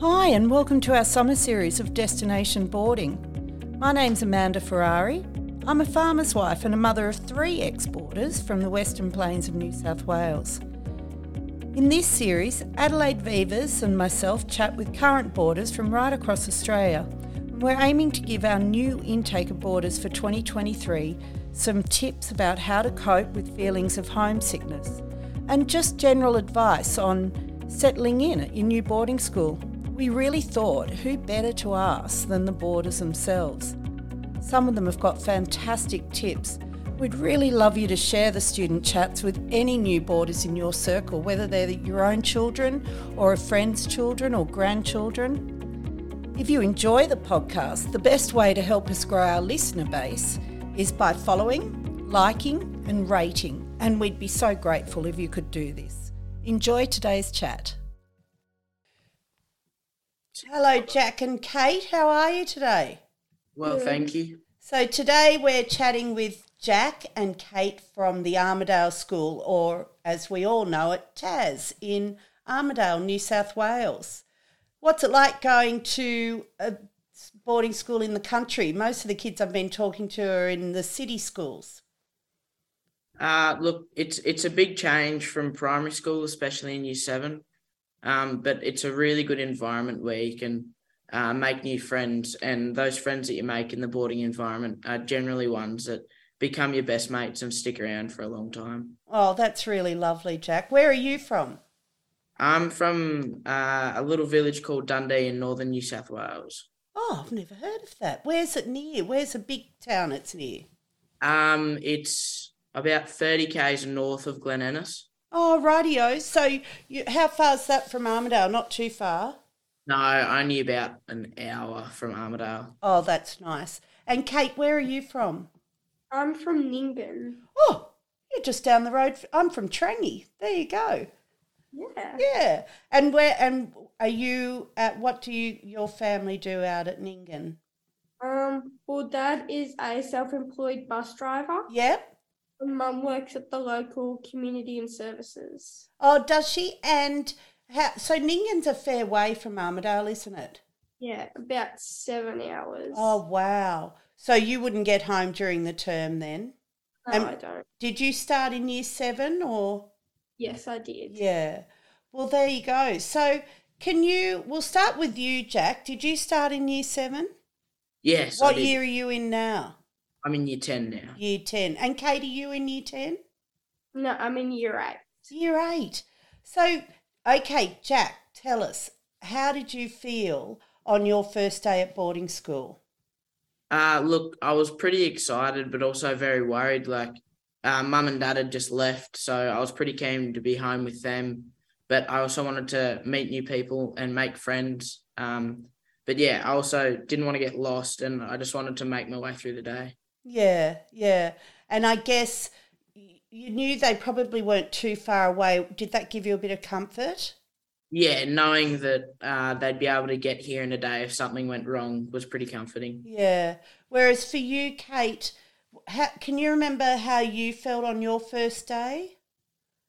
Hi, and welcome to our summer series of Destination Boarding. My name's Amanda Ferrari. I'm a farmer's wife and a mother of three ex boarders from the Western Plains of New South Wales. In this series, Adelaide Vivers and myself chat with current boarders from right across Australia. We're aiming to give our new intake of boarders for 2023 some tips about how to cope with feelings of homesickness and just general advice on settling in at your new boarding school. We really thought who better to ask than the boarders themselves. Some of them have got fantastic tips. We'd really love you to share the student chats with any new boarders in your circle, whether they're your own children or a friend's children or grandchildren. If you enjoy the podcast, the best way to help us grow our listener base is by following, liking, and rating, and we'd be so grateful if you could do this. Enjoy today's chat. Hello, Jack and Caite. How are you today? Well, thank you. So, today we're chatting with Jack and Caite from the Armidale School, or as we all know it, TAS, in Armidale, New South Wales. What's it like going to a boarding school in the country? Most of the kids I've been talking to are in the city schools. Uh, look, it's it's a big change from primary school, especially in year seven. Um, but it's a really good environment where you can uh, make new friends, and those friends that you make in the boarding environment are generally ones that become your best mates and stick around for a long time. Oh, that's really lovely, Jack. Where are you from? I'm from uh, a little village called Dundee in northern New South Wales. Oh, I've never heard of that. Where's it near? Where's a big town it's near? Um, it's about 30 k's north of Glen Innes. Oh, rightio. So, you, how far is that from Armidale? Not too far. No, only about an hour from Armidale. Oh, that's nice. And Caite, where are you from? I'm from Nyngan. Oh, you're just down the road. I'm from Trangie. There you go. Yeah. Yeah. And where? And are you at? What do you your family do out at Nyngan? Um. Well, Dad is a self-employed bus driver. Yep. And Mum works at the local community and services. Oh, does she? And how? So Nyngan's a fair way from Armidale, isn't it? Yeah, about seven hours. Oh wow! So you wouldn't get home during the term then? no, and- I don't. Did you start in year seven or? Yes, I did. Yeah. Well, there you go. So can you? We'll start with you, Jack. Did you start in year seven? Yes. I what did. year are you in now? I'm in year 10 now. Year ten. And Caite, are you in year ten? No, I'm in year eight. Year eight. So, okay, Jack, tell us, how did you feel on your first day at boarding school? Uh, look, I was pretty excited, but also very worried. Like, uh, mum and dad had just left, so I was pretty keen to be home with them. But I also wanted to meet new people and make friends. Um, but yeah, I also didn't want to get lost, and I just wanted to make my way through the day. Yeah, yeah. And I guess you knew they probably weren't too far away. Did that give you a bit of comfort? Yeah, knowing that uh, they'd be able to get here in a day if something went wrong was pretty comforting. Yeah. Whereas for you, Caite, how, can you remember how you felt on your first day?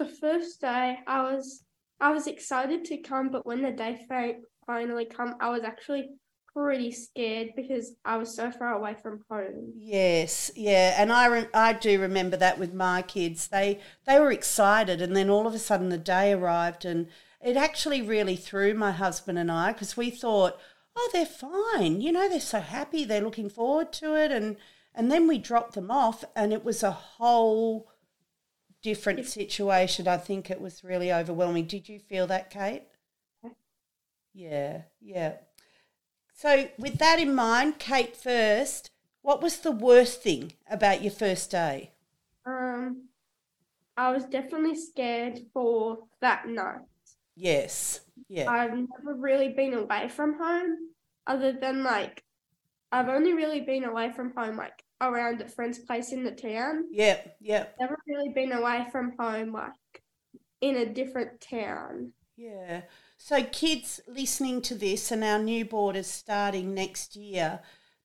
The first day, I was I was excited to come, but when the day fi- finally come, I was actually pretty scared because I was so far away from home. Yes, yeah, and I re- I do remember that with my kids. They they were excited, and then all of a sudden the day arrived, and it actually really threw my husband and I because we thought, oh, they're fine. You know, they're so happy. They're looking forward to it, and and then we dropped them off, and it was a whole different situation. I think it was really overwhelming. Did you feel that, Caite? Yeah, yeah. So, with that in mind, Caite first, what was the worst thing about your first day? Um, I was definitely scared for that night. Yes, yeah, I've never really been away from home, other than like, I've only really been away from home like around a friend's place in the town. yep, yep, Never really been away from home like in a different town. yeah. So, kids listening to this and our new board is starting next year,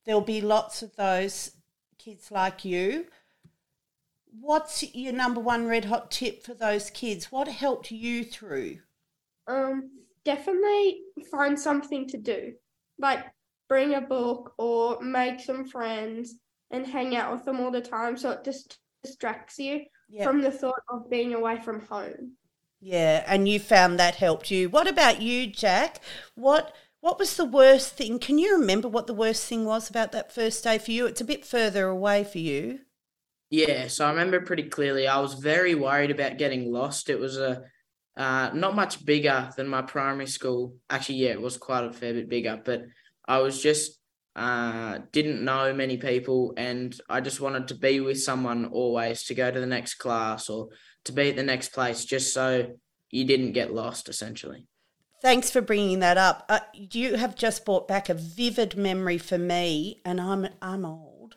there'll be lots of those kids like you. What's your number one red hot tip for those kids? What helped you through? Um, definitely find something to do, like bring a book or make some friends and hang out with them all the time, so it just distracts you Yeah. from the thought of being away from home. Yeah, and you found that helped you. What about you, Jack? What what was the worst thing? Can you remember what the worst thing was about that first day for you? It's a bit further away for you. Yeah, so I remember pretty clearly. I was very worried about getting lost. It was a uh, not much bigger than my primary school. Actually, yeah, it was quite a fair bit bigger, but I was just uh, didn't know many people, and I just wanted to be with someone always to go to the next class or to be at the next place, just so you didn't get lost. Essentially, Thanks for bringing that up. Uh, you have just brought back a vivid memory for me, and I'm I'm old.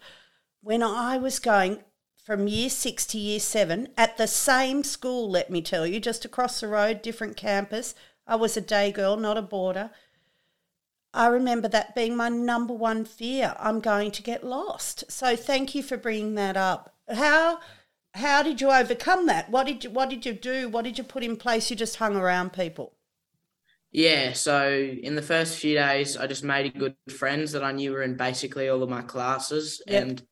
When I was going from year six to year seven at the same school, let me tell you, just across the road, different campus. I was a day girl, not a boarder. I remember that being my number one fear. I'm going to get lost. So thank you for bringing that up. How how did you overcome that? What did you what did you do? What did you put in place? You just hung around people. yeah. So in the first few days, I just made good friends that I knew were in basically all of my classes, Yep. and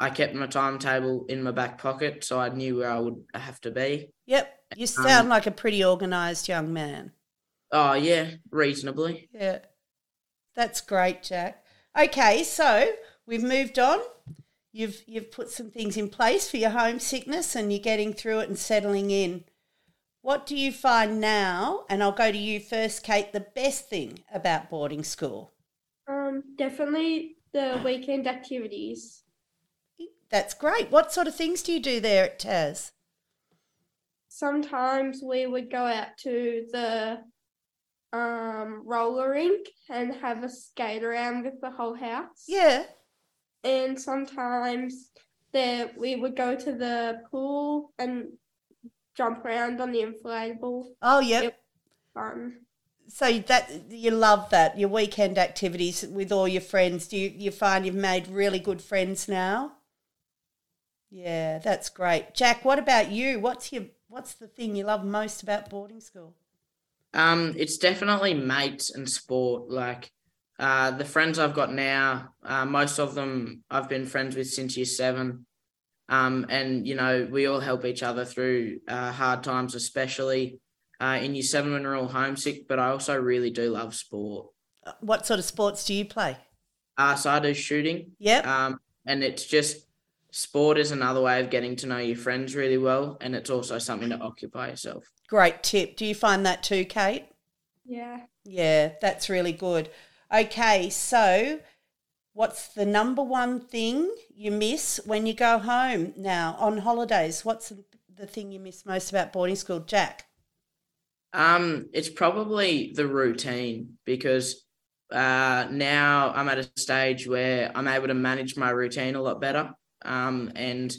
I kept my timetable in my back pocket, so I knew where I would have to be. Yep. You um, sound like a pretty organised young man. Oh yeah, reasonably. Yeah. That's great, Jack. Okay, so we've moved on. You've you've put some things in place for your homesickness and you're getting through it and settling in. What do you find now? And I'll go to you first, Caite, the best thing about boarding school. Um, definitely the weekend activities. That's great. What sort of things do you do there at TAS? Sometimes we would go out to the um roller rink and have a skate around with the whole house. Yeah. And sometimes there we would go to the pool and jump around on the inflatable. Oh, yep. Yep. Fun. So that you love that your weekend activities with all your friends. Do you you find you've made really good friends now? Yeah, that's great. Jack, what about you? What's your what's the thing you love most about boarding school? Um, it's definitely mates and sport. Like, uh, the friends I've got now, uh, most of them I've been friends with since year seven. Um, and you know, we all help each other through uh, hard times, especially uh, in year seven when we're all homesick. But I also really do love sport. What sort of sports do you play? Uh, so I do shooting. Yep. Um, and it's just sport is another way of getting to know your friends really well, and it's also something to occupy yourself. Great tip. Do you find that too, Caite? Yeah. Yeah, that's really good. Okay, so what's the number one thing you miss when you go home now on holidays? What's the- the thing you miss most about boarding school, Jack? Um, it's probably the routine because uh, now I'm at a stage where I'm able to manage my routine a lot better. Um, and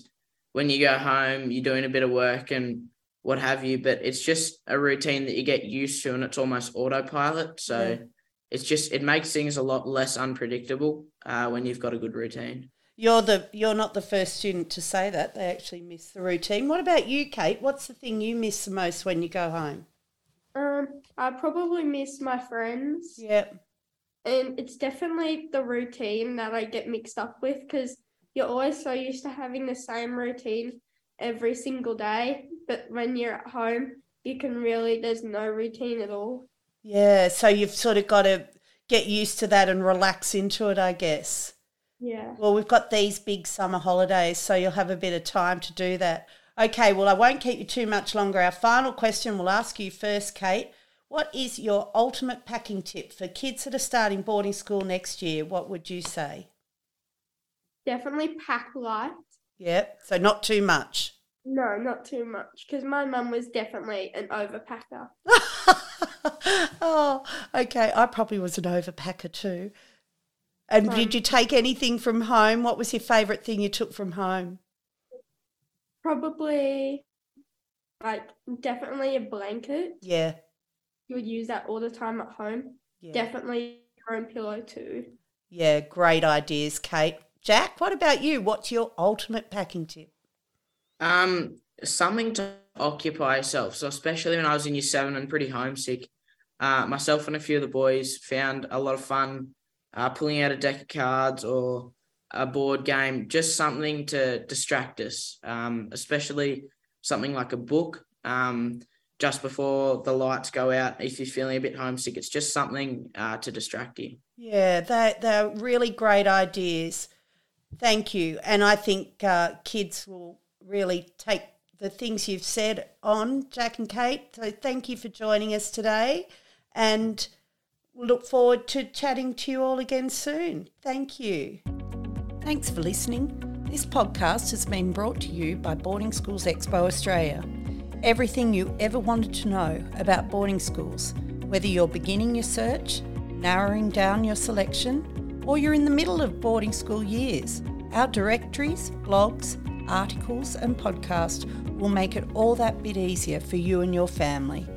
when you go home, you're doing a bit of work and what have you, but it's just a routine that you get used to and it's almost autopilot. So Yeah. it's just, it makes things a lot less unpredictable uh, when you've got a good routine. You're the you're not the first student to say that. They actually miss the routine. What about you, Caite? What's the thing you miss the most when you go home? Um, I probably miss my friends. Yep. And it's definitely the routine that I get mixed up with because you're always so used to having the same routine every single day. But when you're at home, you can really, there's no routine at all. Yeah. So you've sort of got to get used to that and relax into it, I guess. Yeah. Well, we've got these big summer holidays, so you'll have a bit of time to do that. Okay, well, I won't keep you too much longer. Our final question we'll ask you first, Caite. What is your ultimate packing tip for kids that are starting boarding school next year? What would you say? Definitely pack light. Yep, so not too much. No, not too much because my mum was definitely an overpacker. oh, okay. I probably was an overpacker too. And did you take anything from home? What was your favourite thing you took from home? Probably like definitely a blanket. Yeah, You would use that all the time at home. yeah, Definitely your own pillow too. yeah. Great ideas, Caite. Jack, what about you? What's your ultimate packing tip? Um, something to occupy yourself. So especially when I was in year seven and pretty homesick, uh, myself and a few of the boys found a lot of fun uh, pulling out a deck of cards or a board game, just something to distract us, um, especially something like a book. Um, just before the lights go out, if you're feeling a bit homesick, it's just something uh, to distract you. Yeah, they, they're really great ideas. Thank you. And I think uh, kids will really take the things you've said on, Jack and Caite. So thank you for joining us today. And we'll look forward to chatting to you all again soon. Thank you. Thanks for listening. This podcast has been brought to you by Boarding Schools Expo Australia. Everything you ever wanted to know about boarding schools, whether you're beginning your search, narrowing down your selection, or you're in the middle of boarding school years, our directories, blogs, articles, and podcast will make it all that bit easier for you and your family.